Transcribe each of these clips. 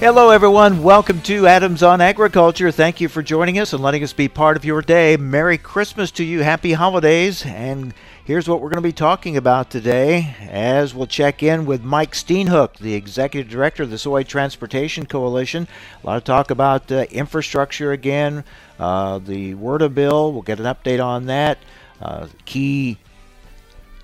Hello, everyone. Welcome to Adams on Agriculture. Thank you for joining us and letting us be part of your day. Merry Christmas to you. Happy holidays. And here's what we're going to be talking about today as we'll check in with Mike Steenhoek, the Executive Director of the Soy Transportation Coalition. A lot of talk about uh, infrastructure again, uh, the WRDA bill. We'll get an update on that. Uh, key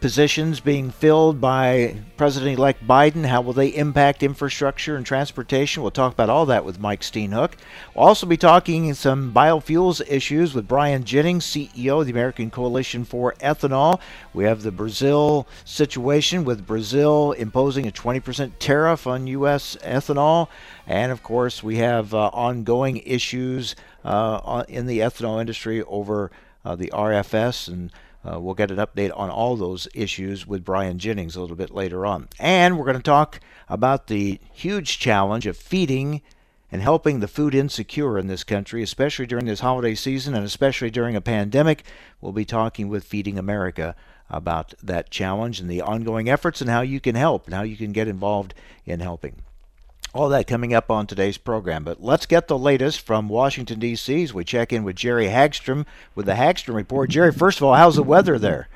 positions being filled by President elect Biden. How will they impact infrastructure and transportation? We'll talk about all that with Mike Steenhoek. We'll also be talking some biofuels issues with Brian Jennings, CEO of the American Coalition for Ethanol. We have the Brazil situation with Brazil imposing a 20% tariff on U.S. ethanol. And of course, we have uh, ongoing issues uh, in the ethanol industry over uh, the RFS and uh, we'll get an update on all those issues with Brian Jennings a little bit later on. And we're going to talk about the huge challenge of feeding and helping the food insecure in this country, especially during this holiday season and especially during a pandemic. We'll be talking with Feeding America about that challenge and the ongoing efforts and how you can help and how you can get involved in helping. All that coming up on today's program. But let's get the latest from Washington, D.C. as we check in with Jerry Hagstrom with the Hagstrom Report. Jerry, first of all, how's the weather there?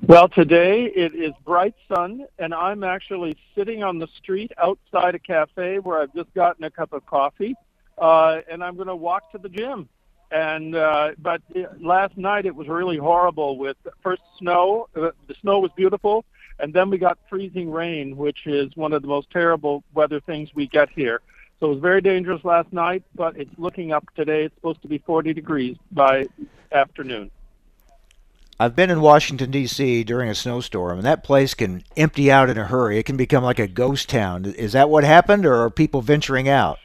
Well, today it is bright sun, and I'm actually sitting on the street outside a cafe where I've just gotten a cup of coffee, uh, and I'm going to walk to the gym. And uh, but last night it was really horrible with first snow. Uh, the snow was beautiful, and then we got freezing rain, which is one of the most terrible weather things we get here. So it was very dangerous last night, but it's looking up today. It's supposed to be 40 degrees by afternoon. I've been in Washington D.C. during a snowstorm, and that place can empty out in a hurry. It can become like a ghost town. Is that what happened, or are people venturing out?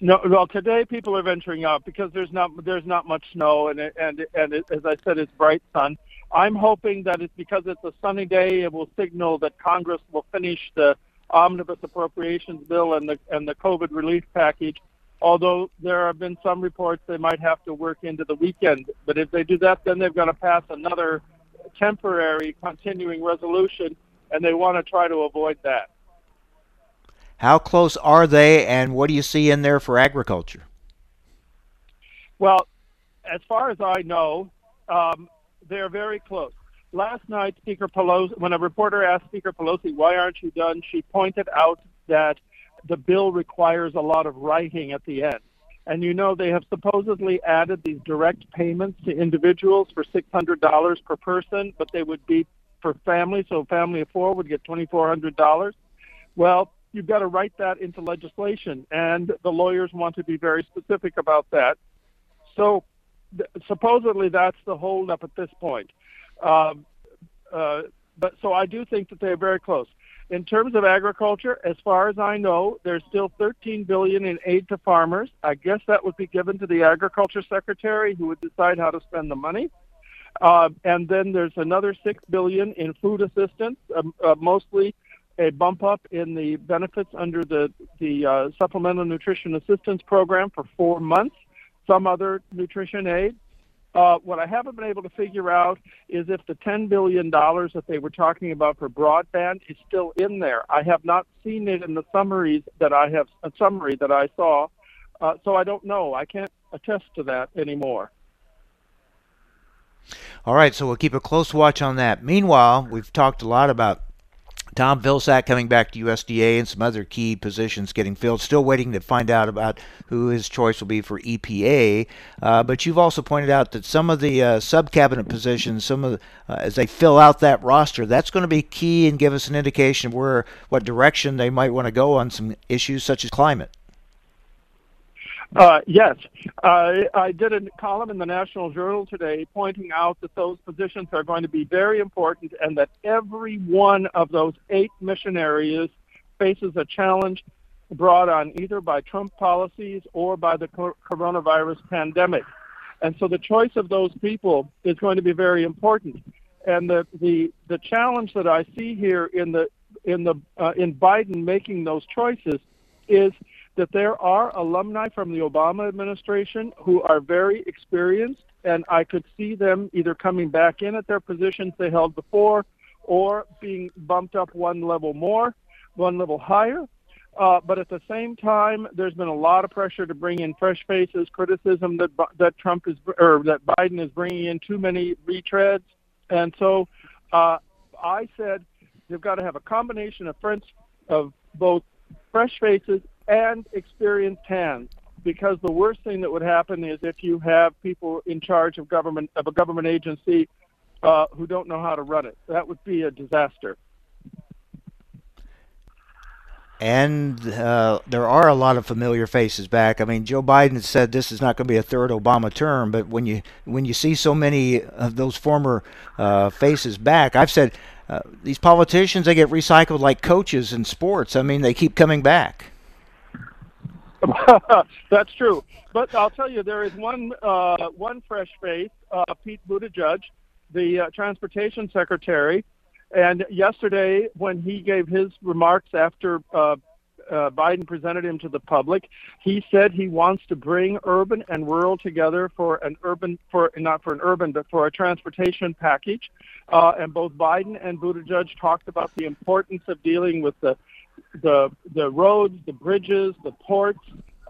No, well, today people are venturing out because there's not there's not much snow, and it, and and it, as I said, it's bright sun. I'm hoping that it's because it's a sunny day, it will signal that Congress will finish the omnibus appropriations bill and the and the COVID relief package. Although there have been some reports they might have to work into the weekend, but if they do that, then they've got to pass another temporary continuing resolution, and they want to try to avoid that. How close are they, and what do you see in there for agriculture? Well, as far as I know, um, they're very close. Last night, Speaker Pelosi, when a reporter asked Speaker Pelosi, why aren't you done, she pointed out that the bill requires a lot of writing at the end. And you know, they have supposedly added these direct payments to individuals for $600 per person, but they would be for families. So a family of four would get $2,400. Well, you've got to write that into legislation, and the lawyers want to be very specific about that. So supposedly that's the holdup at this point. Um, uh, but so I do think that they're very close. In terms of agriculture, as far as I know, there's still 13 billion in aid to farmers. I guess that would be given to the agriculture secretary, who would decide how to spend the money. Uh, and then there's another six billion in food assistance, um, uh, mostly a bump up in the benefits under the the uh, supplemental nutrition assistance program for four months some other nutrition aid. Uh, what I haven't been able to figure out is if the $10 billion that they were talking about for broadband is still in there. I have not seen it in the summaries that I have, a summary that I saw. Uh, so I don't know. I can't attest to that anymore. All right, so we'll keep a close watch on that. Meanwhile, we've talked a lot about Tom Vilsack coming back to USDA and some other key positions getting filled. Still waiting to find out about who his choice will be for EPA. Uh, but you've also pointed out that some of the uh, sub cabinet positions, some of the, uh, as they fill out that roster, that's going to be key and give us an indication of where what direction they might want to go on some issues such as climate. Uh, yes, I did a column in the National Journal today pointing out that those positions are going to be very important and that every one of those eight mission areas faces a challenge brought on either by Trump policies or by the coronavirus pandemic. And so the choice of those people is going to be very important. And the the, the challenge that I see here in the in the uh, in Biden making those choices is that there are alumni from the Obama administration who are very experienced, and I could see them either coming back in at their positions they held before or being bumped up one level more, one level higher. Uh, but at the same time, there's been a lot of pressure to bring in fresh faces, criticism that that Trump is or that Biden is bringing in too many retreads, and so uh, I said they've got to have a combination of French of both fresh faces and experienced hands because the worst thing that would happen is if you have people in charge of government of a government agency uh, who don't know how to run it. That would be a disaster. And uh, there are a lot of familiar faces back. I mean, Joe Biden said this is not going to be a third Obama term, but when you when you see so many of those former uh, faces back, I've said uh, these politicians they get recycled like coaches in sports. I mean, they keep coming back. That's true. But I'll tell you, there is one uh, one fresh face, uh, Pete Buttigieg, the uh, transportation secretary. And yesterday, when he gave his remarks after uh, uh, Biden presented him to the public, he said he wants to bring urban and rural together for an urban, for not for an urban, but for a transportation package. Uh, and both Biden and Buttigieg talked about the importance of dealing with the the the roads, the bridges, the ports,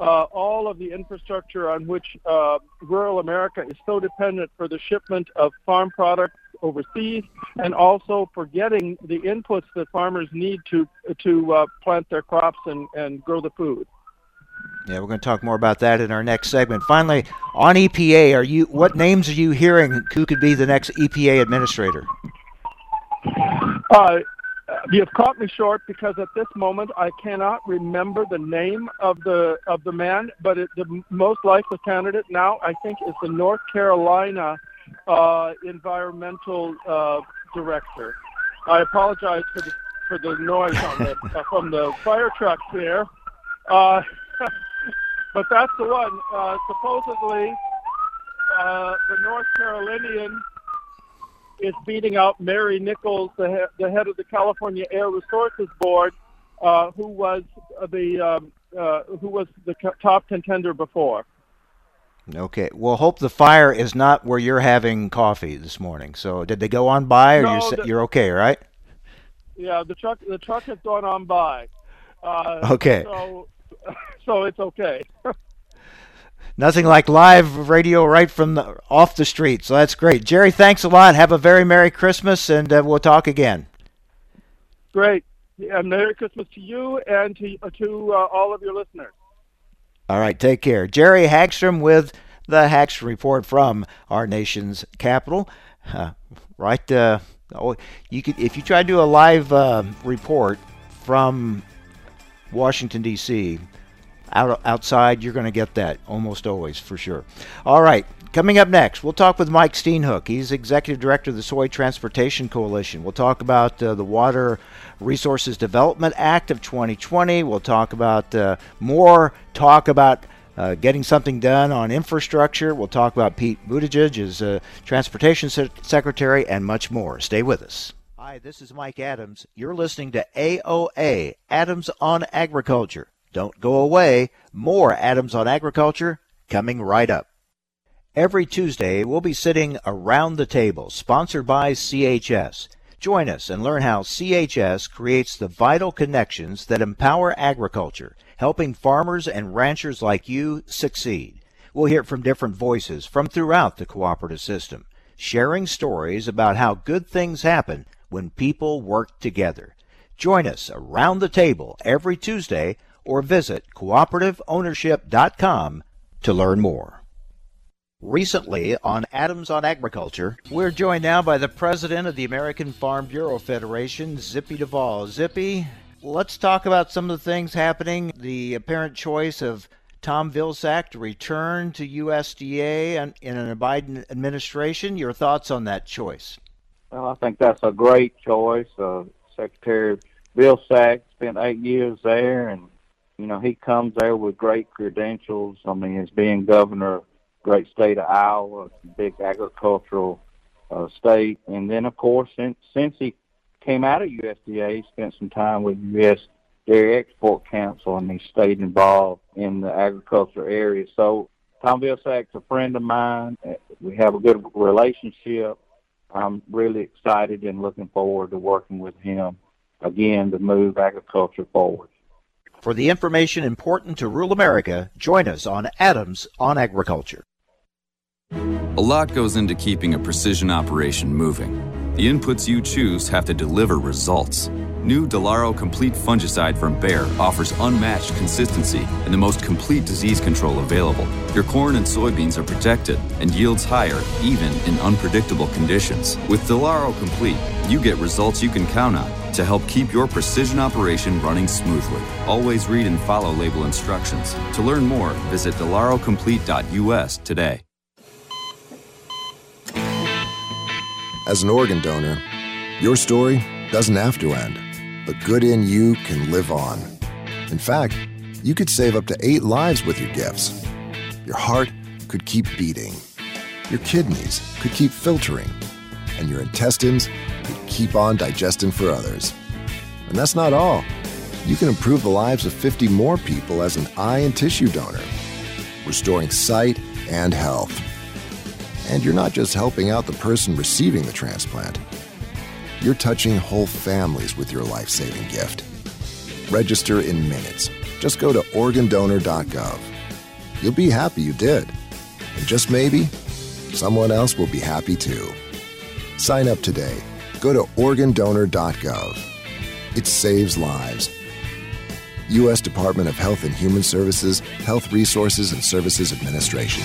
uh, all of the infrastructure on which uh, rural America is so dependent for the shipment of farm products overseas, and also for getting the inputs that farmers need to to uh, plant their crops and, and grow the food. Yeah, we're going to talk more about that in our next segment. Finally, on EPA, are you what names are you hearing? Who could be the next EPA administrator? Uh, You've caught me short because at this moment I cannot remember the name of the of the man, but it, the most likely candidate now I think is the North Carolina uh, environmental uh, director. I apologize for the for the noise on the, uh, from the fire truck there, uh, but that's the one. Uh, supposedly, uh, the North Carolinian is beating out Mary Nichols, the, he- the head of the California Air Resources Board, uh, who was the um, uh, who was the top contender before. Okay. Well, hope the fire is not where you're having coffee this morning. So, did they go on by, or No, you're, the- you're okay, right? Yeah, the truck the truck has gone on by. Uh, Okay. So, so it's okay. Nothing like live radio right from the off the street. So that's great. Jerry, thanks a lot. Have a very merry Christmas, and uh, we'll talk again. Great. And Merry Christmas to you and to to uh, all of your listeners. All right, take care. Jerry Hagstrom with the Hagstrom Report from our nation's capital. Uh, right, uh, oh, you could if you try to do a live uh, report from Washington D.C. Out, outside, you're going to get that almost always for sure. All right, coming up next, we'll talk with Mike Steenhoek. He's executive director of the Soy Transportation Coalition. We'll talk about uh, the Water Resources Development Act of 2020. We'll talk about uh, more talk about uh, getting something done on infrastructure. We'll talk about Pete Buttigieg as uh, transportation se- secretary and much more. Stay with us. Hi, this is Mike Adams. You're listening to AOA, Adams on Agriculture. Don't go away. More Adams on Agriculture coming right up. Every Tuesday, we'll be sitting around the table, sponsored by CHS. Join us and learn how CHS creates the vital connections that empower agriculture, helping farmers and ranchers like you succeed. We'll hear from different voices from throughout the cooperative system, sharing stories about how good things happen when people work together. Join us around the table every Tuesday or visit cooperativeownership.com to learn more. Recently on Adams on Agriculture, we're joined now by the president of the American Farm Bureau Federation, Zippy Duvall. Zippy, let's talk about some of the things happening. The apparent choice of Tom Vilsack to return to USDA in in a Biden administration. Your thoughts on that choice? Well, I think that's a great choice. Uh, Secretary Vilsack spent eight years there, and you know he comes there with great credentials. I mean, as being governor great state of Iowa, big agricultural uh, state. And then, of course, since since he came out of USDA, he spent some time with U.S. Dairy Export Council, and he stayed involved in the agriculture area. So Tom Vilsack's a friend of mine. We have a good relationship. I'm really excited and looking forward to working with him again to move agriculture forward. For the information important to rural America, join us on Adams on Agriculture. A lot goes into keeping a precision operation moving. The inputs you choose have to deliver results. New Delaro Complete Fungicide from Bayer offers unmatched consistency and the most complete disease control available. Your corn and soybeans are protected and yields higher even in unpredictable conditions. With Delaro Complete, you get results you can count on to help keep your precision operation running smoothly. Always read and follow label instructions. To learn more, visit delarocomplete.us today. As an organ donor, your story doesn't have to end. The good in you can live on. In fact, you could save up to eight lives with your gifts. Your heart could keep beating. Your kidneys could keep filtering. And your intestines could keep on digesting for others. And that's not all. You can improve the lives of 50 more people as an eye and tissue donor, restoring sight and health. And you're not just helping out the person receiving the transplant, you're touching whole families with your life saving gift. Register in minutes. Just go to organdonor.gov. You'll be happy you did. And just maybe, someone else will be happy too. Sign up today. Go to organdonor.gov. It saves lives. U.S. Department of Health and Human Services, Health Resources and Services Administration.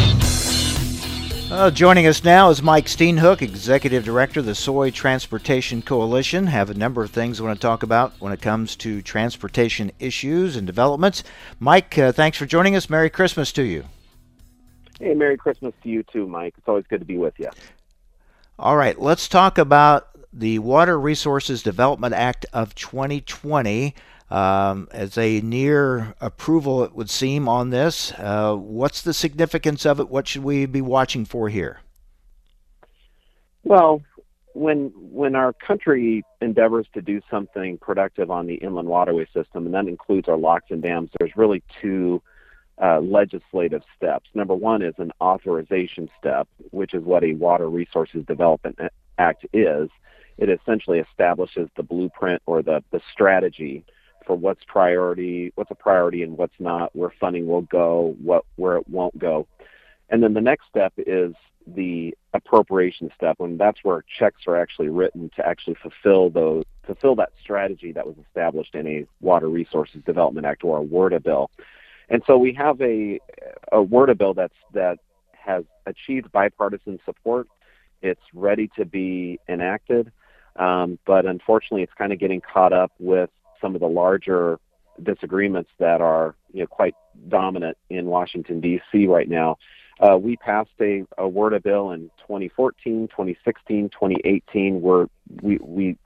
Uh, joining us now is Mike Steenhoek, Executive Director of the Soy Transportation Coalition. Have a number of things I want to talk about when it comes to transportation issues and developments. Mike, uh, thanks for joining us. Merry Christmas to you. Hey, Merry Christmas to you too, Mike. It's always good to be with you. All right, let's talk about the Water Resources Development Act of 2020 um, as a near approval, it would seem, on this. Uh, what's the significance of it? What should we be watching for here? Well, when when our country endeavors to do something productive on the inland waterway system, and that includes our locks and dams, there's really two uh, legislative steps. Number one is an authorization step, which is what a Water Resources Development Act is. It essentially establishes the blueprint or the, the strategy for what's priority, what's a priority and what's not, where funding will go, what where it won't go. And then the next step is the appropriation step, and that's where checks are actually written to actually fulfill those fulfill that strategy that was established in a Water Resources Development Act or a WRDA bill. And so we have a a WRDA bill that's that has achieved bipartisan support. It's ready to be enacted, um, but unfortunately, it's kind of getting caught up with some of the larger disagreements that are you know quite dominant in Washington D.C. right now. Uh, we passed a, a WRDA bill in 2014, 2016, 2018. Where we we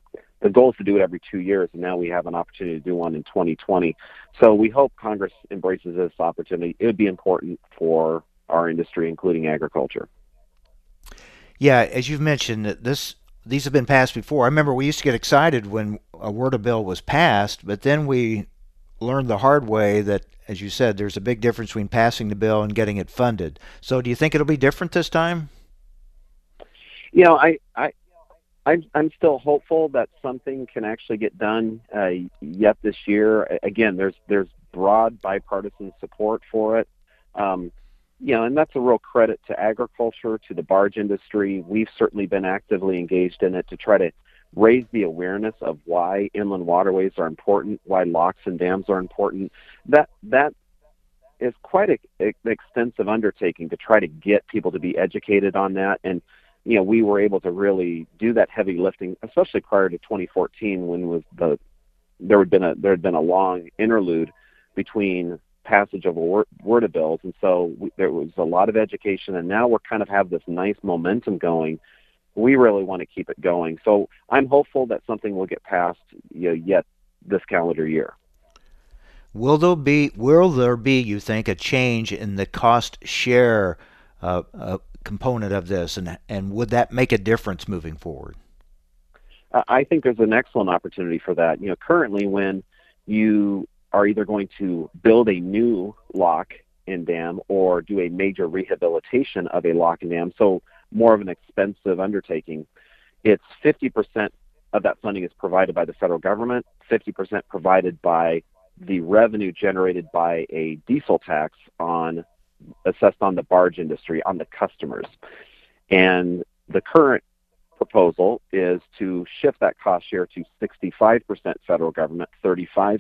the goal is to do it every two years, and now we have an opportunity to do one in 2020. So we hope Congress embraces this opportunity. It would be important for our industry, including agriculture. Yeah, as you've mentioned, this these have been passed before. I remember we used to get excited when a WRDA bill was passed, but then we learned the hard way that, as you said, there's a big difference between passing the bill and getting it funded. So, do you think it'll be different this time? You know, I, I, I'm, I'm still hopeful that something can actually get done uh, yet this year. Again, there's there's broad bipartisan support for it. Um, you know, and that's a real credit to agriculture, to the barge industry. We've certainly been actively engaged in it to try to raise the awareness of why inland waterways are important, why locks and dams are important. That that is quite an extensive undertaking to try to get people to be educated on that. And you know, we were able to really do that heavy lifting, especially prior to 2014 when was the there had been a there had been a long interlude between passage of WRDA bills, and so we, there was a lot of education, and now we're kind of have this nice momentum going. We really want to keep it going, so I'm hopeful that something will get passed you know, yet this calendar year. Will there be will there be you think a change in the cost share uh, uh, component of this, and and would that make a difference moving forward? I think there's an excellent opportunity for that. You know, currently when you are either going to build a new lock and dam or do a major rehabilitation of a lock and dam, so more of an expensive undertaking, it's 50% of that funding is provided by the federal government, 50% provided by the revenue generated by a diesel tax on assessed on the barge industry, on the customers. And the current proposal is to shift that cost share to 65% federal government, 35%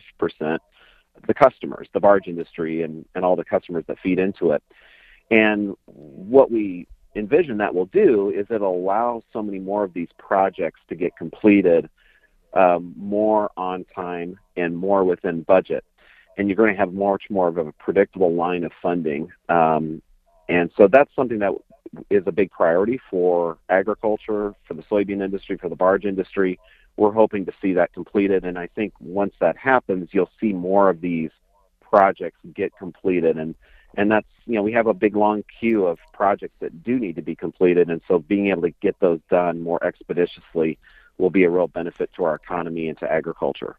the customers, the barge industry, and, and all the customers that feed into it. And what we envision that will do is it'll allow so many more of these projects to get completed um, more on time and more within budget and you're going to have much more of a predictable line of funding. Um, and so that's something that is a big priority for agriculture, for the soybean industry, for the barge industry. We're hoping to see that completed, and I think once that happens, you'll see more of these projects get completed. And and that's you know we have a big long queue of projects that do need to be completed, and so being able to get those done more expeditiously will be a real benefit to our economy and to agriculture.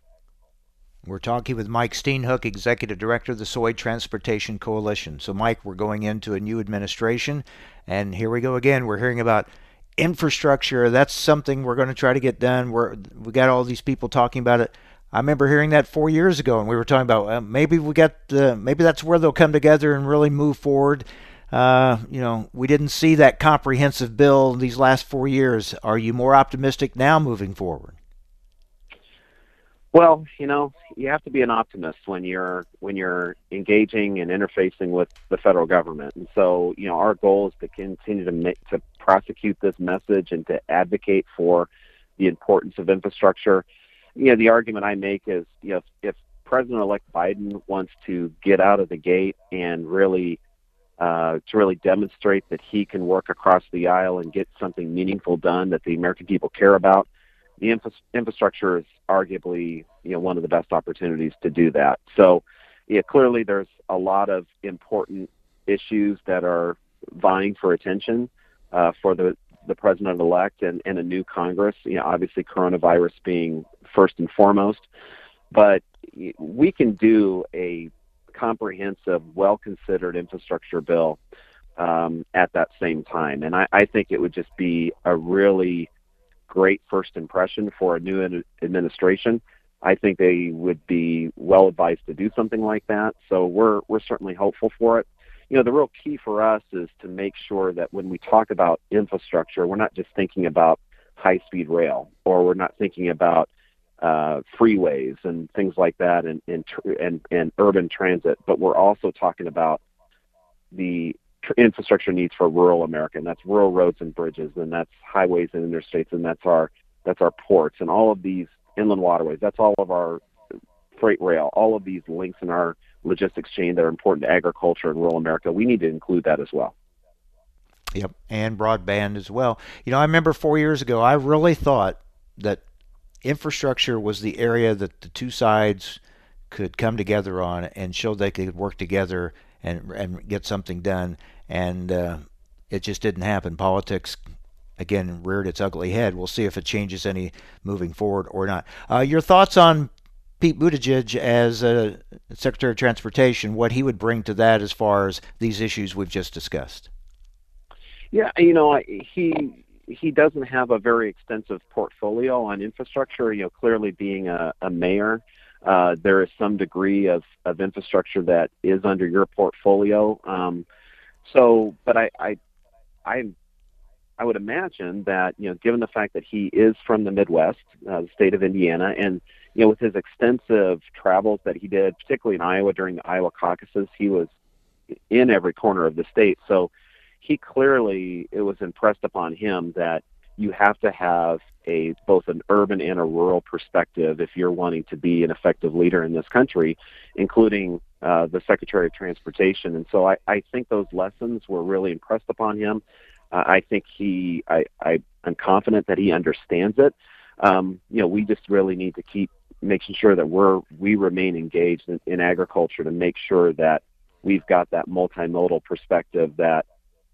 We're talking with Mike Steenhoek, Executive Director of the Soy Transportation Coalition. So, Mike, we're going into a new administration, and here we go again. We're hearing about infrastructure. That's something we're going to try to get done. We're, we got all these people talking about it. I remember hearing that four years ago, and we were talking about uh, maybe we got uh, maybe that's where they'll come together and really move forward. Uh, you know, we didn't see that comprehensive bill these last four years. Are you more optimistic now moving forward? Well, you know, you have to be an optimist when you're when you're engaging and interfacing with the federal government. And so, you know, our goal is to continue to make, to prosecute this message and to advocate for the importance of infrastructure. You know, the argument I make is, you know, if, if President-elect Biden wants to get out of the gate and really uh, to really demonstrate that he can work across the aisle and get something meaningful done that the American people care about, the infra- infrastructure is arguably you know one of the best opportunities to do that. So, yeah, clearly there's a lot of important issues that are vying for attention uh, for the the president elect and, and a new Congress. You know, obviously coronavirus being first and foremost, but we can do a comprehensive, well considered infrastructure bill um, at that same time. And I, I think it would just be a really great first impression for a new administration. I think they would be well advised to do something like that. So we're we're certainly hopeful for it. You know, the real key for us is to make sure that when we talk about infrastructure, we're not just thinking about high speed rail or we're not thinking about uh, freeways and things like that and, and and and urban transit, but we're also talking about the infrastructure needs for rural America, and that's rural roads and bridges, and that's highways and interstates, and that's our that's our ports, and all of these inland waterways. That's all of our freight rail. All of these links in our logistics chain that are important to agriculture and rural America. We need to include that as well. Yep, and broadband as well. You know, I remember four years ago, I really thought that infrastructure was the area that the two sides could come together on and show they could work together and and get something done and uh, it just didn't happen. Politics again reared its ugly head. We'll see if it changes any moving forward or not. Uh, your thoughts on Pete Buttigieg as uh, Secretary of Transportation, what he would bring to that as far as these issues we've just discussed? Yeah, you know, he he doesn't have a very extensive portfolio on infrastructure. You know, clearly being a, a mayor, uh, there is some degree of, of infrastructure that is under your portfolio. Um, so, but I, I, I, I would imagine that you know, given the fact that he is from the Midwest, uh, the state of Indiana, and you know, with his extensive travels that he did, particularly in Iowa during the Iowa caucuses, he was in every corner of the state. So he clearly it was impressed upon him that you have to have a both an urban and a rural perspective if you're wanting to be an effective leader in this country, including uh, the Secretary of Transportation. And so I, I think those lessons were really impressed upon him. Uh, I think he, I, I, I'm confident that he understands it. Um, you know, we just really need to keep making sure that we're we remain engaged in, in agriculture to make sure that we've got that multimodal perspective that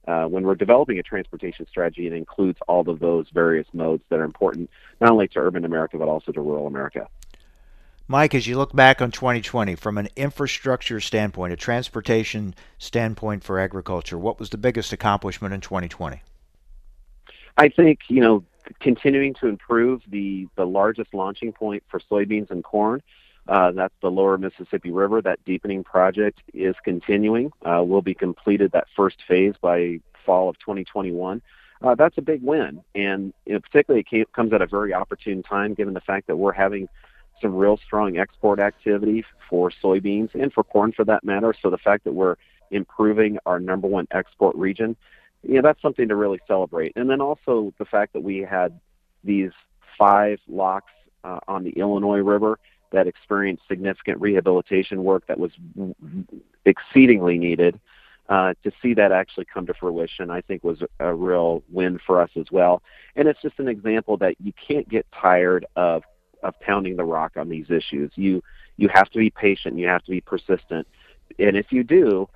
uh, when we're developing a transportation strategy, it includes all of those various modes that are important not only to urban America but also to rural America. Mike, as you look back on 2020 from an infrastructure standpoint, a transportation standpoint for agriculture, what was the biggest accomplishment in 2020? I think you know continuing to improve the the largest launching point for soybeans and corn. Uh, that's the lower Mississippi River. That deepening project is continuing. Uh, will be completed that first phase by fall of 2021. Uh, that's a big win, and you know, particularly it came, comes at a very opportune time, given the fact that we're having some real strong export activity for soybeans and for corn, for that matter. So the fact that we're improving our number one export region, you know, that's something to really celebrate. And then also the fact that we had these five locks uh, on the Illinois River that experienced significant rehabilitation work that was exceedingly needed. Uh, to see that actually come to fruition, I think was a, real win for us as well. And it's just an example that you can't get tired of of pounding the rock on these issues. You you have to be patient. You have to be persistent. And if you do,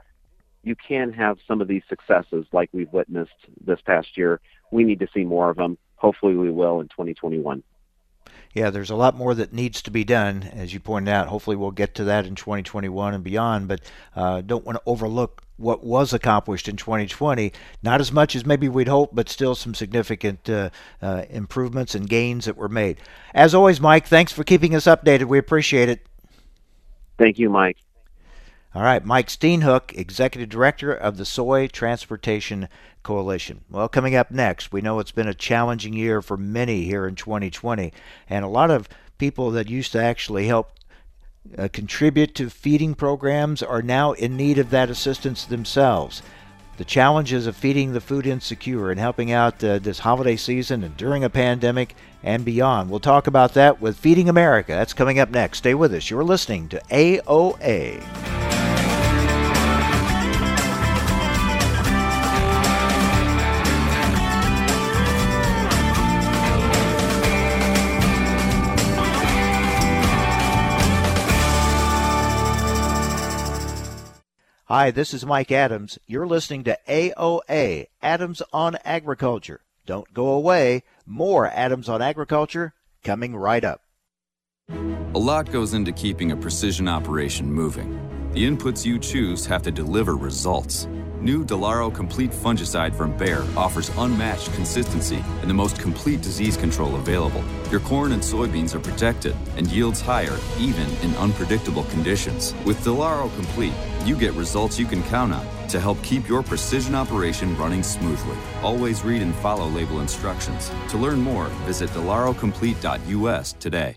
you can have some of these successes like we've witnessed this past year. We need to see more of them. Hopefully, we will in 2021 yeah, there's a lot more that needs to be done, as you pointed out. Hopefully, we'll get to that in 2021 and beyond. But uh, don't want to overlook what was accomplished in 2020. Not as much as maybe we'd hoped, but still some significant uh, uh, improvements and gains that were made. As always, Mike, thanks for keeping us updated. We appreciate it. Thank you, Mike. All right, Mike Steenhoek, Executive Director of the Soy Transportation Coalition. Well, coming up next, we know it's been a challenging year for many here in 2020, and a lot of people that used to actually help uh, contribute to feeding programs are now in need of that assistance themselves. The challenges of feeding the food insecure and helping out uh, this holiday season and during a pandemic and beyond. We'll talk about that with Feeding America. That's coming up next. Stay with us. You're listening to AOA. Hi, this is Mike Adams. You're listening to AOA, Adams on Agriculture. Don't go away. More Adams on Agriculture coming right up. A lot goes into keeping a precision operation moving. The inputs you choose have to deliver results New Delaro Complete Fungicide from Bayer offers unmatched consistency and the most complete disease control available. Your corn and soybeans are protected and yields higher even in unpredictable conditions. With Delaro Complete, you get results you can count on to help keep your precision operation running smoothly. Always read and follow label instructions. To learn more, visit delarocomplete.us today.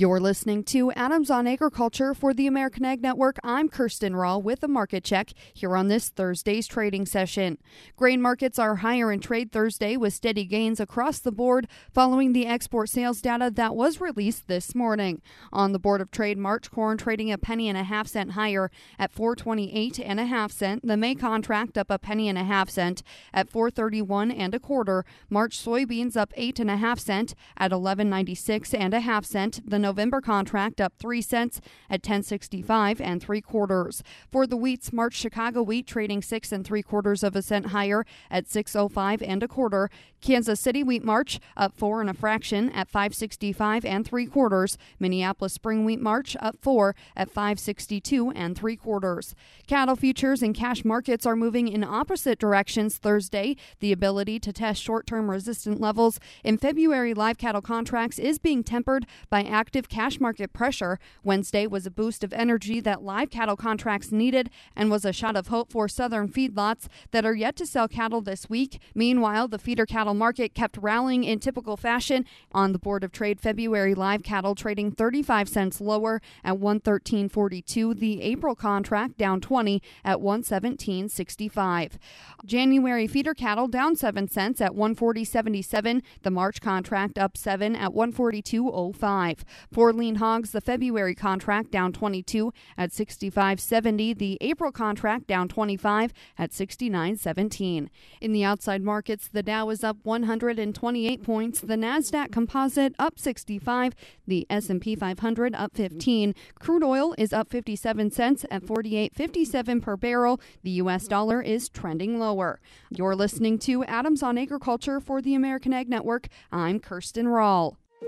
You're listening to Adams on Agriculture for the American Ag Network. I'm Kirsten Rahl with a market check here on this Thursday's trading session. Grain markets are higher in trade Thursday with steady gains across the board following the export sales data that was released this morning. On the Board of Trade, March corn trading a penny and a half cent higher at 428 and a half cent. The May contract up a penny and a half cent at 431 and a quarter. March soybeans up eight and a half cent at 1196 and a half cent. The November contract up 3 cents at 1065 and 3 quarters. For the wheats, March Chicago wheat trading 6 and 3 quarters of a cent higher at 605 and a quarter. Kansas City wheat March up 4 and a fraction at 565 and 3 quarters. Minneapolis spring wheat March up 4 at 562 and 3 quarters. Cattle futures and cash markets are moving in opposite directions Thursday. The ability to test short-term resistant levels in February live cattle contracts is being tempered by active cash market pressure. Wednesday was a boost of energy that live cattle contracts needed and was a shot of hope for southern feedlots that are yet to sell cattle this week. Meanwhile, the feeder cattle market kept rallying in typical fashion. On the Board of Trade, February live cattle trading 35 cents lower at 113.42. The April contract down 20 at 117.65. January feeder cattle down 7 cents at 140.77. The March contract up 7 at 142.05. For lean hogs, the February contract down 22 at 65.70. The April contract down 25 at 69.17. In the outside markets, the Dow is up 128 points, the Nasdaq Composite up 65, the S&P 500 up 15. Crude oil is up 57 cents at 48.57 per barrel. The US dollar is trending lower. You're listening to Adams on Agriculture for the American Ag Network. I'm Kirsten Rahl.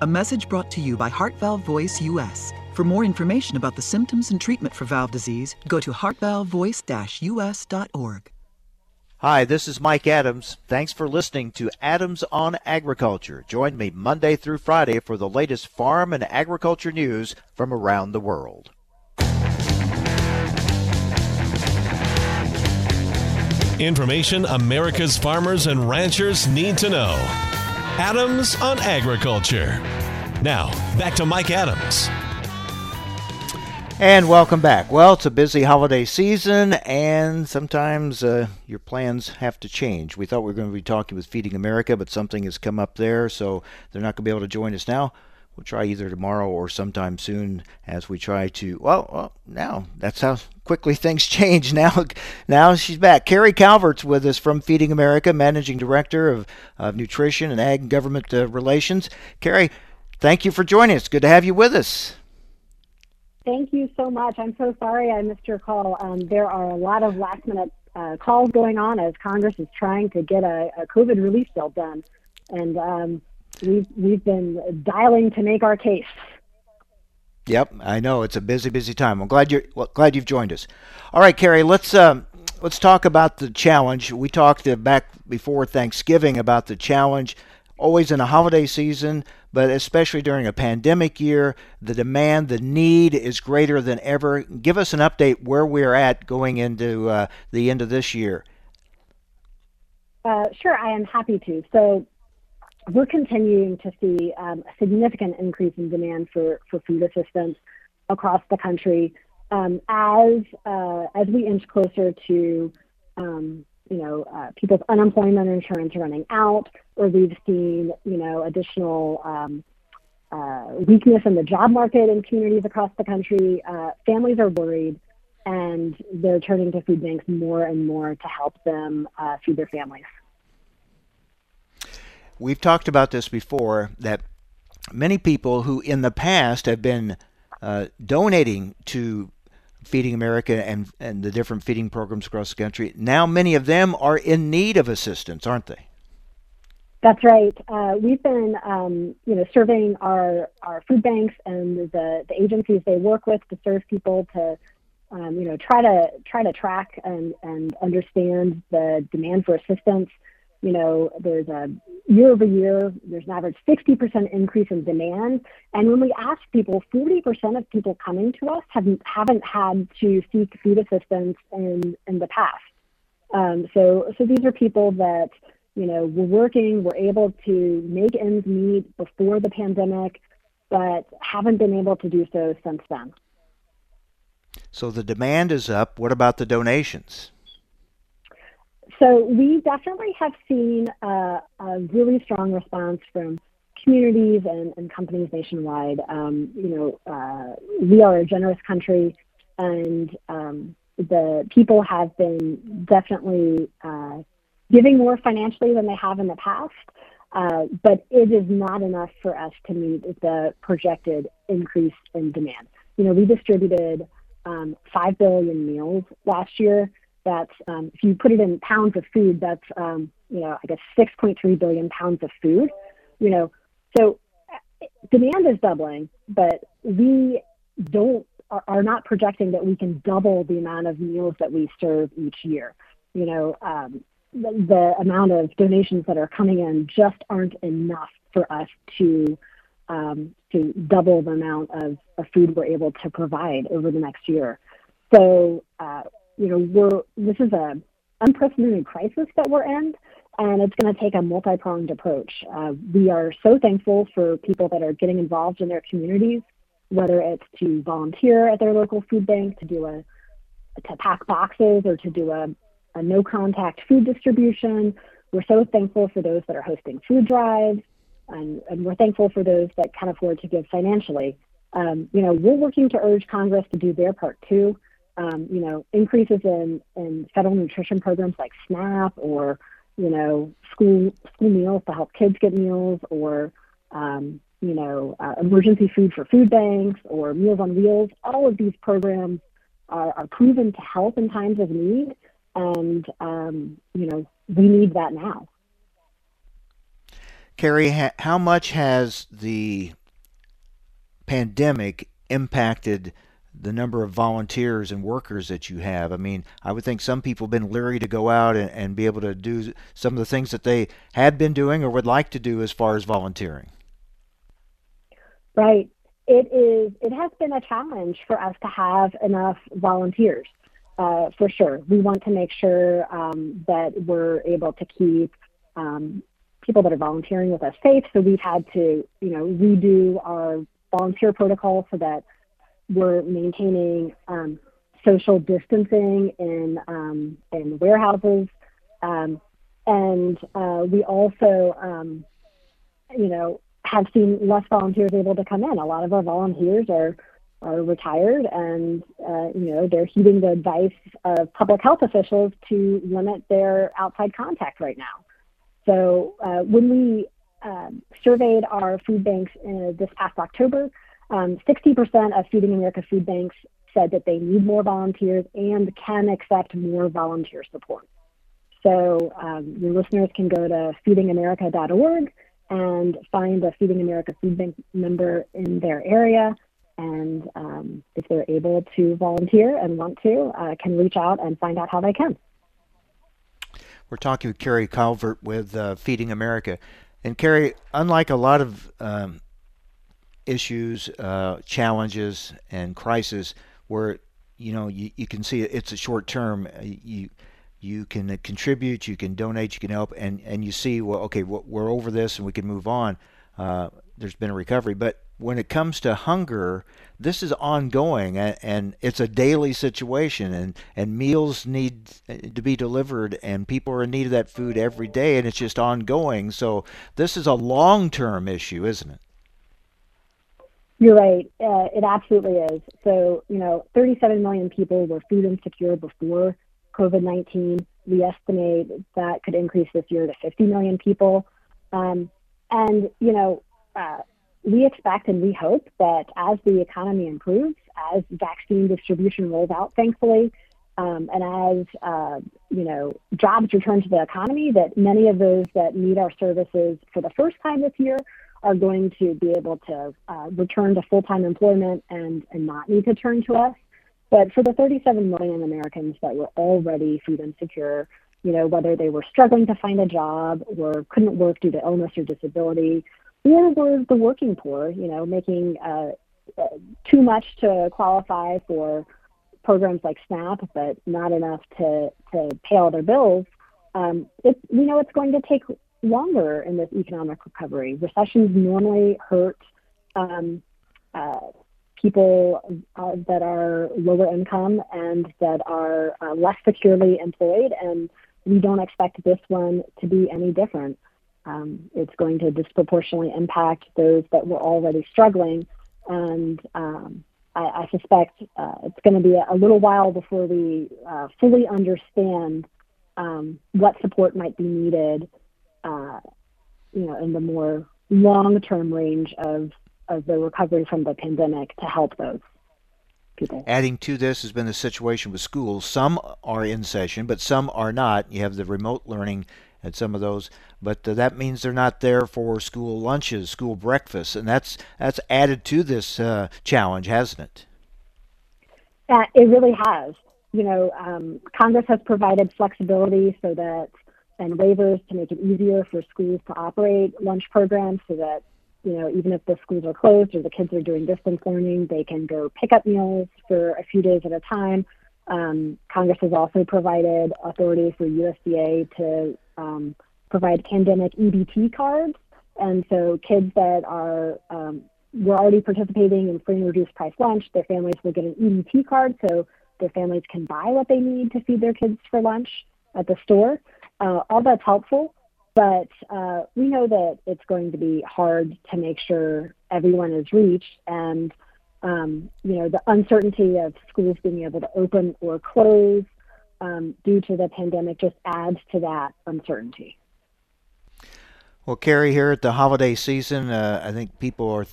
A message brought to you by Heart Valve Voice US. For more information about the symptoms and treatment for valve disease, go to heartvalvevoice-us.org. Hi, this is Mike Adams. Thanks for listening to Adams on Agriculture. Join me Monday through Friday for the latest farm and agriculture news from around the world. Information America's farmers and ranchers need to know. Adams on Agriculture. Now, back to Mike Adams. And welcome back. Well, it's a busy holiday season, and sometimes uh, your plans have to change. We thought we were going to be talking with Feeding America, but something has come up there, so they're not going to be able to join us now. We'll try either tomorrow or sometime soon as we try to. Well, well now that's how quickly things change. Now, now she's back. Carrie Calvert's with us from Feeding America, Managing Director of, of Nutrition and Ag and Government uh, Relations. Carrie, thank you for joining us. Good to have you with us. Thank you so much. I'm so sorry I missed your call. Um, there are a lot of last minute uh, calls going on as Congress is trying to get a, a COVID relief bill done. And um, we've, we've been dialing to make our case. Yep, I know it's a busy, busy time. I'm glad you're well, glad you've joined us. All right, Carrie, let's um, let's talk about the challenge. We talked uh, back before Thanksgiving about the challenge always in a holiday season, but especially during a pandemic year, the demand, the need is greater than ever. Give us an update where we're at going into uh, the end of this year. Uh, sure, I am happy to. So, we're continuing to see um, a significant increase in demand for, for food assistance across the country um, as uh, as we inch closer to um, you know, uh, people's unemployment insurance running out, or we've seen, you know, additional um, uh, weakness in the job market in communities across the country. Uh, families are worried, and they're turning to food banks more and more to help them uh, feed their families. We've talked about this before that many people who in the past have been uh, donating to Feeding America and, and the different feeding programs across the country. Now, many of them are in need of assistance, aren't they? That's right. Uh, we've been, um, you know, surveying our, our food banks and the, the agencies they work with to serve people to, um, you know, try to try to track and, and understand the demand for assistance. You know, there's a year over year, there's an average 60% increase in demand. And when we ask people, 40% of people coming to us haven't, haven't had to seek food assistance in, in the past. Um, so, so these are people that, you know, were working, were able to make ends meet before the pandemic, but haven't been able to do so since then. So the demand is up. What about the donations? So we definitely have seen a really strong response from communities and, and companies nationwide. Um, you know, uh, we are a generous country, and um, the people have been definitely uh, giving more financially than they have in the past. Uh, but it is not enough for us to meet the projected increase in demand. You know, we distributed um, 5 billion meals last year. That's, um, if you put it in pounds of food, that's, um, you know, I guess 6.3 billion pounds of food. You know, so uh, demand is doubling, but we don't are, are not projecting that we can double the amount of meals that we serve each year. You know, um, the, the amount of donations that are coming in just aren't enough for us to um, to double the amount of, of, food we're able to provide over the next year. So, uh, you know, we're this is a unprecedented crisis that we're in, and it's going to take a multi-pronged approach. Uh, we are so thankful for people that are getting involved in their communities, whether it's to volunteer at their local food bank, to do a to pack boxes, or to do a, a no-contact food distribution. We're so thankful for those that are hosting food drives and, and we're thankful for those that can afford to give financially. Um, you know, we're working to urge Congress to do their part too. Um, you know, increases in, in federal nutrition programs like SNAP or, you know, school school meals to help kids get meals or, um, you know, uh, emergency food for food banks or Meals on Wheels. All of these programs are, are proven to help in times of need. And, um, you know, we need that now. Carrie, how much has the pandemic impacted the number of volunteers and workers that you have? I mean, I would think some people have been leery to go out and, and be able to do some of the things that they had been doing or would like to do as far as volunteering. Right. It is. It has been a challenge for us to have enough volunteers. Uh, for sure, we want to make sure um, that we're able to keep um, people that are volunteering with us safe. So we've had to, you know, redo our volunteer protocol so that we're maintaining um, social distancing in um, in warehouses, um, and uh, we also, um, you know, have seen less volunteers able to come in. A lot of our volunteers are are retired, and uh, you know they're heeding the advice of public health officials to limit their outside contact right now. So uh, when we um, surveyed our food banks in, this past October, um, 60% of Feeding America food banks said that they need more volunteers and can accept more volunteer support. So um, your listeners can go to feedingamerica.org and find a Feeding America food bank member in their area. And um, if they're able to volunteer and want to, uh, can reach out and find out how they can. We're talking with Carrie Calvert with uh, Feeding America. And Carrie, unlike a lot of um, issues, uh, challenges, and crises where you know you, you can see it's a short term, uh, you you can contribute, you can donate, you can help, and and you see well, okay, we're over this and we can move on. Uh, there's been a recovery, but when it comes to hunger, this is ongoing and, and, it's a daily situation and, and meals need to be delivered and people are in need of that food every day and it's just ongoing. So this is a long term issue, isn't it? You're right. Uh, it absolutely is. So, you know, 37 million people were food insecure before COVID 19. We estimate that could increase this year to 50 million people. Um, and, you know, uh, we expect and we hope that as the economy improves, as vaccine distribution rolls out, thankfully, um, and as uh, you know jobs return to the economy, that many of those that need our services for the first time this year are going to be able to uh, return to full-time employment and and not need to turn to us. But for the 37 million Americans that were already food insecure, you know, whether they were struggling to find a job or couldn't work due to illness or disability, or were the working poor, you know, making uh, uh, too much to qualify for programs like SNAP, but not enough to, to pay all their bills, um, it, we know it's going to take longer in this economic recovery. Recessions normally hurt um, uh, people uh, that are lower income and that are uh, less securely employed, and we don't expect this one to be any different. Um, it's going to disproportionately impact those that were already struggling, and um, I, I, suspect uh, it's going to be a, little while before we uh, fully understand um, what support might be needed, uh, you know, in the more long-term range of of the recovery from the pandemic to help those people. Adding to this has been the situation with schools. Some are in session, but some are not. You have the remote learning at some of those, but uh, that means they're not there for school lunches, school breakfasts, and that's that's added to this uh, challenge, hasn't it? Uh, it really has. You know, um, Congress has provided flexibility so that and waivers to make it easier for schools to operate lunch programs so that you know, even if the schools are closed or the kids are doing distance learning, they can go pick up meals for a few days at a time. Um, Congress has also provided authority for USDA to um, provide pandemic EBT cards. And so kids that are um, were already participating in free and reduced price lunch, their families will get an EBT card so their families can buy what they need to feed their kids for lunch at the store. Uh, all that's helpful. But uh, we know that it's going to be hard to make sure everyone is reached, and um, you know the uncertainty of schools being able to open or close um, due to the pandemic just adds to that uncertainty. Well, Carrie, here at the holiday season, uh, I think people are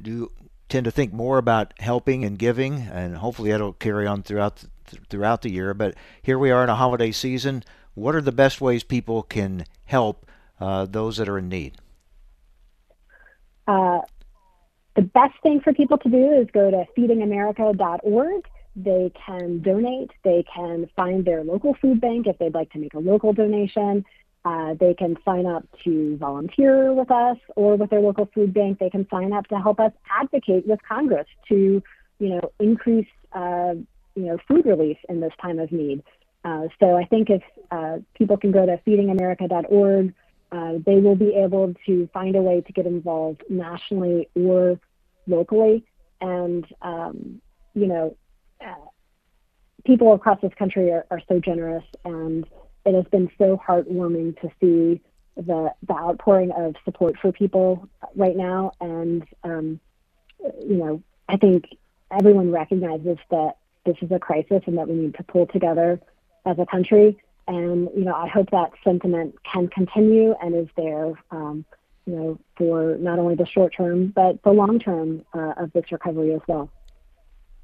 do tend to think more about helping and giving, and hopefully that'll carry on throughout throughout the year. But here we are in a holiday season. What are the best ways people can help uh, those that are in need? Uh, the best thing for people to do is go to feedingamerica.org. They can donate. They can find their local food bank if they'd like to make a local donation. Uh, they can sign up to volunteer with us or with their local food bank. They can sign up to help us advocate with Congress to, you know, increase, uh, you know, food relief in this time of need. Uh, so I think if uh, people can go to feedingamerica.org, uh, they will be able to find a way to get involved nationally or locally. And, um, you know, uh, people across this country are, are so generous, and it has been so heartwarming to see the, the outpouring of support for people right now. And, um, you know, I think everyone recognizes that this is a crisis and that we need to pull together as a country and you know, I hope that sentiment can continue and is there, um, you know, for not only the short term but the long term uh, of this recovery as well.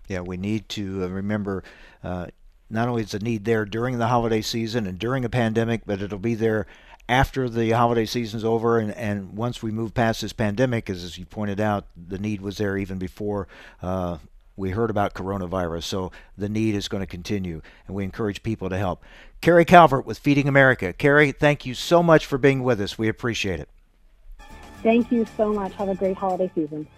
Yeah, we need to uh, remember. Uh, not only is the need there during the holiday season and during a pandemic, but it'll be there after the holiday season's over and, and once we move past this pandemic, as, as you pointed out, the need was there even before uh, we heard about coronavirus, so the need is going to continue, and we encourage people to help. Carrie Calvert with Feeding America. Carrie, thank you so much for being with us. We appreciate it. Thank you so much. Have a great holiday season.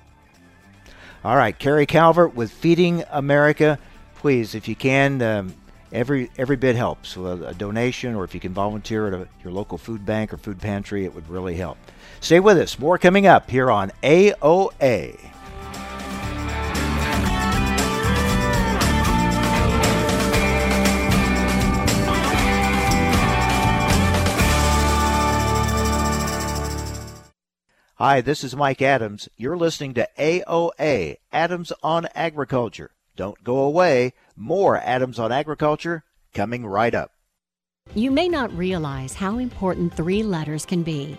All right, Carrie Calvert with Feeding America. Please, if you can, um, every every bit helps. A, a donation, or if you can volunteer at a, your local food bank or food pantry, it would really help. Stay with us. More coming up here on AOA. Hi, this is Mike Adams. You're listening to AOA, Adams on Agriculture. Don't go away. More Adams on Agriculture coming right up. You may not realize how important three letters can be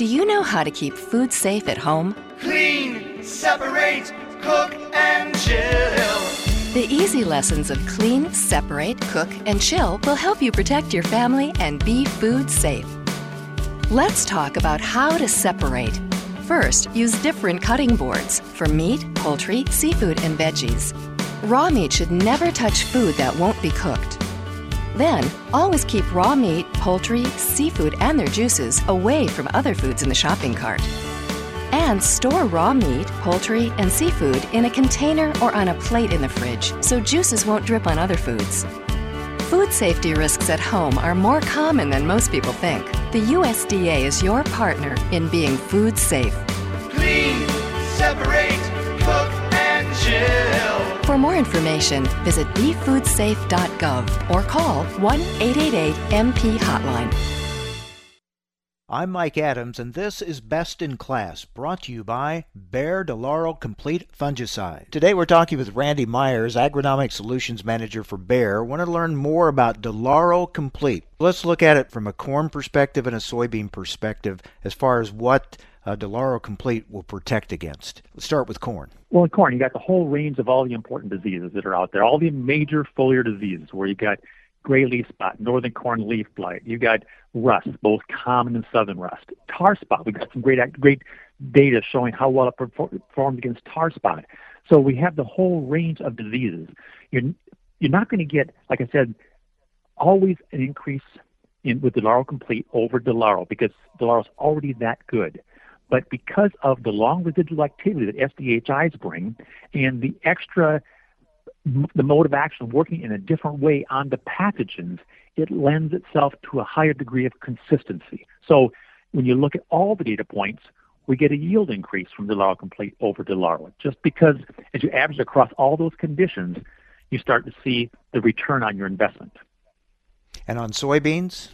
Do you know how to keep food safe at home? Clean, separate, cook, and chill. The easy lessons of clean, separate, cook, and chill will help you protect your family and be food safe. Let's talk about how to separate. First, use different cutting boards for meat, poultry, seafood, and veggies. Raw meat should never touch food that won't be cooked. Then, always keep raw meat, poultry, seafood, and their juices away from other foods in the shopping cart. And store raw meat, poultry, and seafood in a container or on a plate in the fridge so juices won't drip on other foods. Food safety risks at home are more common than most people think. The USDA is your partner in being food safe. Clean, separate, cook, and chill. For more information, visit befoodsafe.gov or call 1 888 MP Hotline. I'm Mike Adams, and this is Best in Class, brought to you by Bayer Delaro Complete Fungicide. Today we're talking with Randy Myers, Agronomic Solutions Manager for Bayer. Want to learn more about Delaro Complete. Let's look at it from a corn perspective and a soybean perspective as far as what uh, Delaro Complete will protect against. Let's start with corn. Well, in corn, you got the whole range of all the important diseases that are out there, all the major foliar diseases where you got gray leaf spot, northern corn leaf blight. You got rust, both common and southern rust. Tar spot, we got some great great data showing how well it performed against tar spot. So we have the whole range of diseases. You're you're not going to get, like I said, always an increase in with Delaro Complete over Delaro because Delaro's already that good. But because of the long residual activity that SDHIs bring and the extra the mode of action working in a different way on the pathogens, it lends itself to a higher degree of consistency. So when you look at all the data points, we get a yield increase from Delaro Complete over Delaro, just because as you average across all those conditions, you start to see the return on your investment. And on soybeans?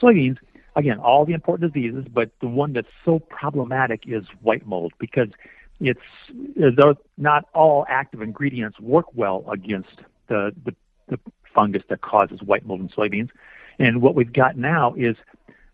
Soybeans, again, all the important diseases, but the one that's so problematic is white mold because it's not all active ingredients work well against the, the, the fungus that causes white mold in soybeans. And what we've got now is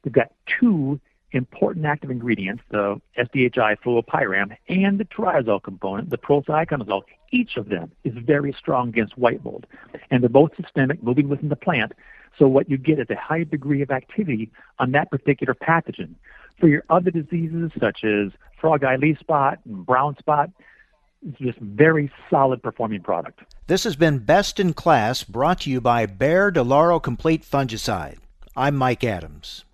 we've got two important active ingredients, the SDHI fluopyram and the triazole component, the prothioconazole. Each of them is very strong against white mold. And they're both systemic, moving within the plant. So what you get is a high degree of activity on that particular pathogen. For your other diseases, such as frog eye leaf spot and brown spot, it's just very solid performing product. This has been Best in Class, brought to you by Bayer Delaro Complete Fungicide. I'm Mike Adams.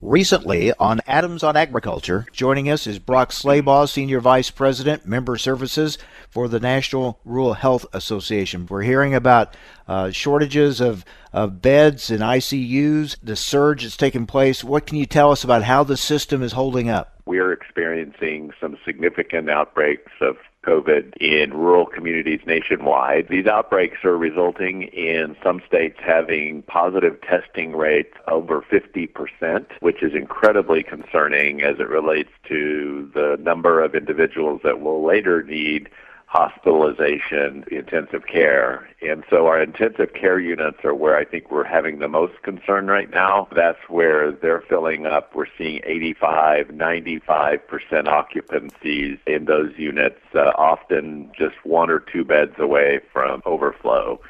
Recently on Adams on Agriculture, joining us is Brock Slabach, Senior Vice President, Member Services for the National Rural Health Association. We're hearing about uh, shortages of, of beds and ICUs, the surge that's taking place. What can you tell us about how the system is holding up? We're experiencing some significant outbreaks of COVID in rural communities nationwide. These outbreaks are resulting in some states having positive testing rates over 50%, which is incredibly concerning as it relates to the number of individuals that will later need hospitalization, intensive care. And so our intensive care units are where I think we're having the most concern right now. That's where they're filling up. We're seeing 85, 95% occupancies in those units, uh, often just one or two beds away from overflow.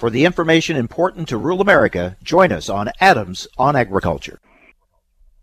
For the information important to rural America, join us on Adams on Agriculture.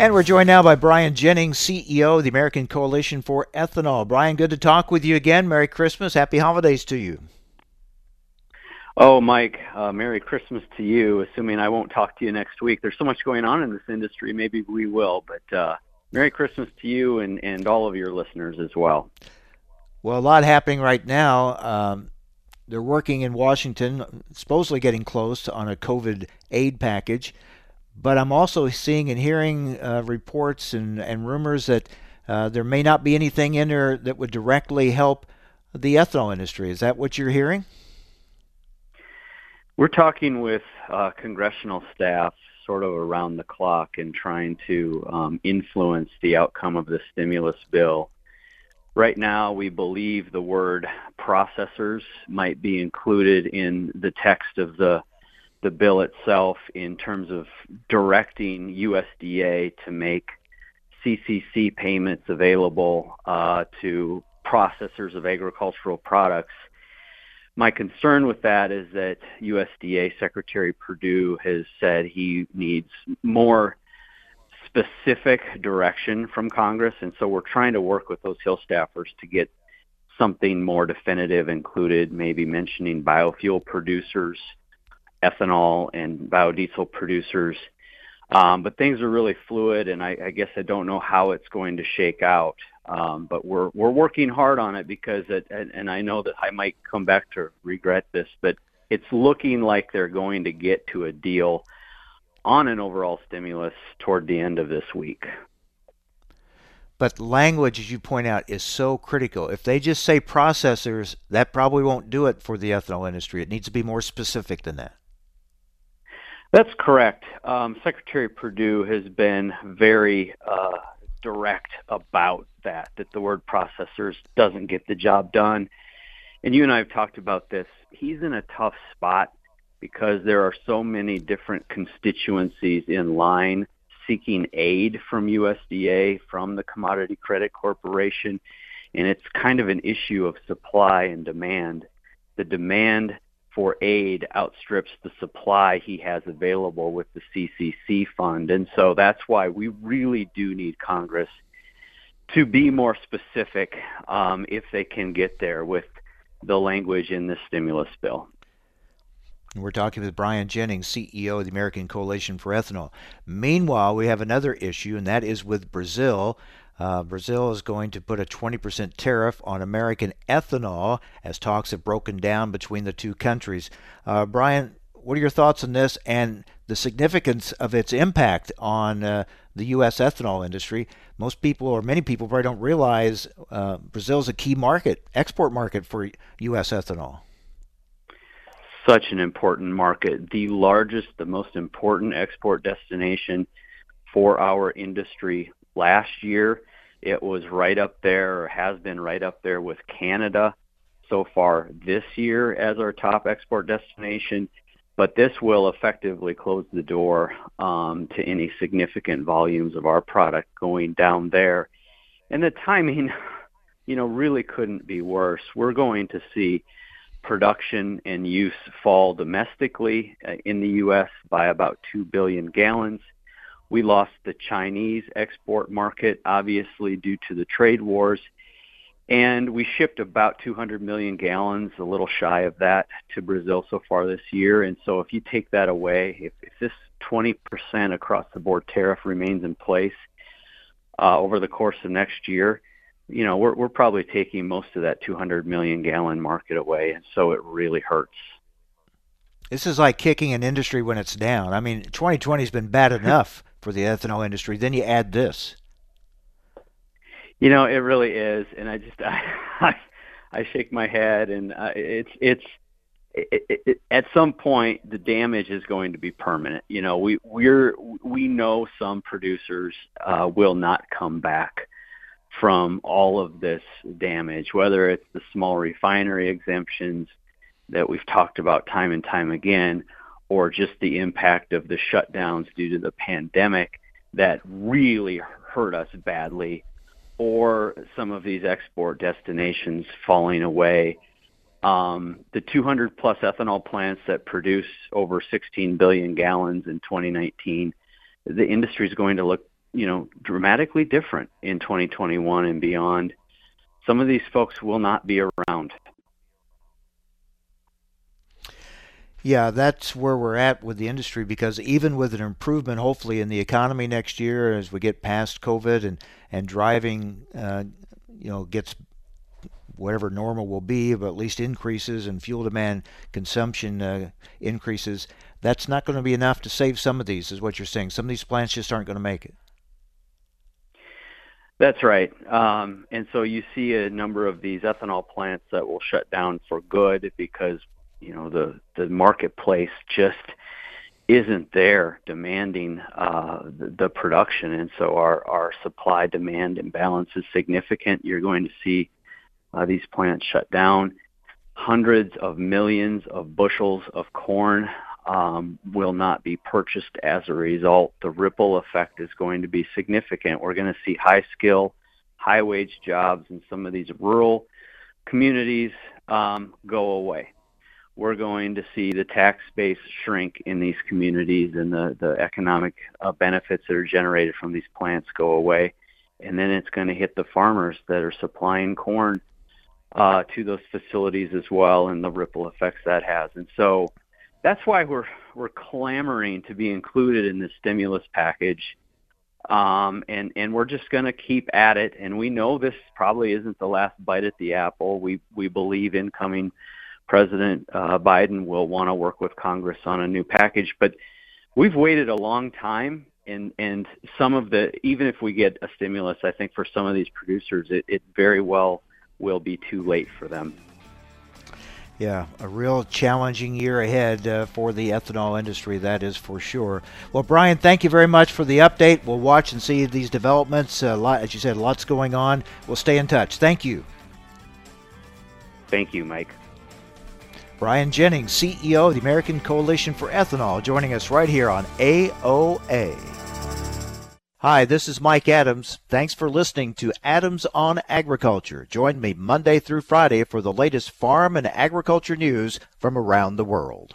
And we're joined now by Brian Jennings, CEO of the American Coalition for Ethanol. Brian, good to talk with you again. Merry Christmas. Happy holidays to you. Oh, Mike, uh, Merry Christmas to you, assuming I won't talk to you next week. There's so much going on in this industry. Maybe we will, but uh, Merry Christmas to you and, and all of your listeners as well. Well, a lot happening right now. Um, they're working in Washington, supposedly getting close on a COVID aid package. But I'm also seeing and hearing uh, reports and, and rumors that uh, there may not be anything in there that would directly help the ethanol industry. Is that what you're hearing? We're talking with uh, congressional staff sort of around the clock and trying to um, influence the outcome of the stimulus bill. Right now, we believe the word processors might be included in the text of the the bill itself in terms of directing USDA to make CCC payments available uh, to processors of agricultural products. My concern with that is that USDA Secretary Perdue has said he needs more specific direction from Congress, and so we're trying to work with those Hill staffers to get something more definitive included, maybe mentioning biofuel producers ethanol and biodiesel producers. Um, but things are really fluid, and I, I guess I don't know how it's going to shake out. Um, but we're we're working hard on it because it, and, and I know that I might come back to regret this, but it's looking like they're going to get to a deal on an overall stimulus toward the end of this week. But language, as you point out, is so critical. If they just say processors, that probably won't do it for the ethanol industry. It needs to be more specific than that. That's correct. Um, Secretary Perdue has been very uh, direct about that, that the word processors doesn't get the job done. And you and I have talked about this. He's in a tough spot because there are so many different constituencies in line seeking aid from USDA, from the Commodity Credit Corporation, and it's kind of an issue of supply and demand. The demand for aid outstrips the supply he has available with the CCC fund. And so that's why we really do need Congress to be more specific um, if they can get there with the language in the stimulus bill. We're talking with Brian Jennings, CEO of the American Coalition for Ethanol. Meanwhile, we have another issue, and that is with Brazil. Uh, Brazil is going to put a 20% tariff on American ethanol as talks have broken down between the two countries. Uh, Brian, what are your thoughts on this and the significance of its impact on uh, the U.S. ethanol industry? Most people, or many people, probably don't realize uh, Brazil is a key market, export market for U.S. ethanol. Such an important market, the largest, the most important export destination for our industry last year it was right up there, or has been right up there with Canada so far this year as our top export destination. But this will effectively close the door um, to any significant volumes of our product going down there. And the timing, you know, really couldn't be worse. We're going to see production and use fall domestically uh, in the U.S. by about 2 billion gallons. We lost the Chinese export market, obviously, due to the trade wars. And we shipped about 200 million gallons, a little shy of that, to Brazil so far this year. And so if you take that away, if, if this 20% across the board tariff remains in place uh, over the course of next year, you know, we're, we're probably taking most of that 200 million gallon market away. And so it really hurts. This is like kicking an industry when it's down. I mean, 2020 has been bad enough for the ethanol industry. Then you add this. You know, it really is, and I just I I, I shake my head, and uh, it's it's it, it, it, at some point the damage is going to be permanent. You know, we we're we know some producers uh, will not come back from all of this damage, whether it's the small refinery exemptions that we've talked about time and time again, or just the impact of the shutdowns due to the pandemic that really hurt us badly, or some of these export destinations falling away. Um, the 200 plus ethanol plants that produce over 16 billion gallons in 2019, the industry is going to look, you know, dramatically different in 2021 and beyond. Some of these folks will not be around. Yeah, that's where we're at with the industry because even with an improvement, hopefully, in the economy next year as we get past COVID and and driving, uh, you know, gets whatever normal will be, but at least increases and fuel demand consumption uh, increases. That's not going to be enough to save some of these, is what you're saying. Some of these plants just aren't going to make it. That's right. Um, and so you see a number of these ethanol plants that will shut down for good because you know the the marketplace just isn't there demanding uh, the, the production, and so our our supply demand imbalance is significant. You're going to see uh, these plants shut down. Hundreds of millions of bushels of corn um, will not be purchased as a result. The ripple effect is going to be significant. We're going to see high skill, high wage jobs in some of these rural communities um, go away we're going to see the tax base shrink in these communities and the, the economic uh, benefits that are generated from these plants go away. And then it's going to hit the farmers that are supplying corn uh, to those facilities as well and the ripple effects that has. And so that's why we're, we're clamoring to be included in this stimulus package. Um, and, and we're just going to keep at it. And we know this probably isn't the last bite at the apple. We, we believe incoming President uh, Biden will want to work with Congress on a new package. But we've waited a long time, and and some of the even if we get a stimulus, I think for some of these producers, it, it very well will be too late for them. Yeah, a real challenging year ahead uh, for the ethanol industry, that is for sure. Well, Brian, thank you very much for the update. We'll watch and see these developments. Uh, lot, as you said, lots going on. We'll stay in touch. Thank you. Thank you, Mike. Brian Jennings, CEO of the American Coalition for Ethanol, joining us right here on AOA. Hi, this is Mike Adams. Thanks for listening to Adams on Agriculture. Join me Monday through Friday for the latest farm and agriculture news from around the world.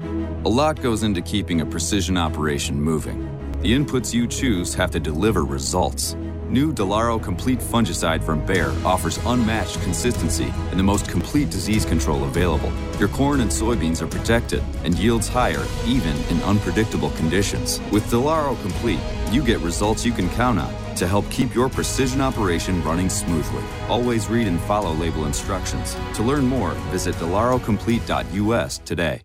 A lot goes into keeping a precision operation moving. The inputs you choose have to deliver results New Delaro Complete Fungicide from Bayer offers unmatched consistency and the most complete disease control available. Your corn and soybeans are protected and yields higher even in unpredictable conditions. With Delaro Complete, you get results you can count on to help keep your precision operation running smoothly. Always read and follow label instructions. To learn more, visit delarocomplete.us today.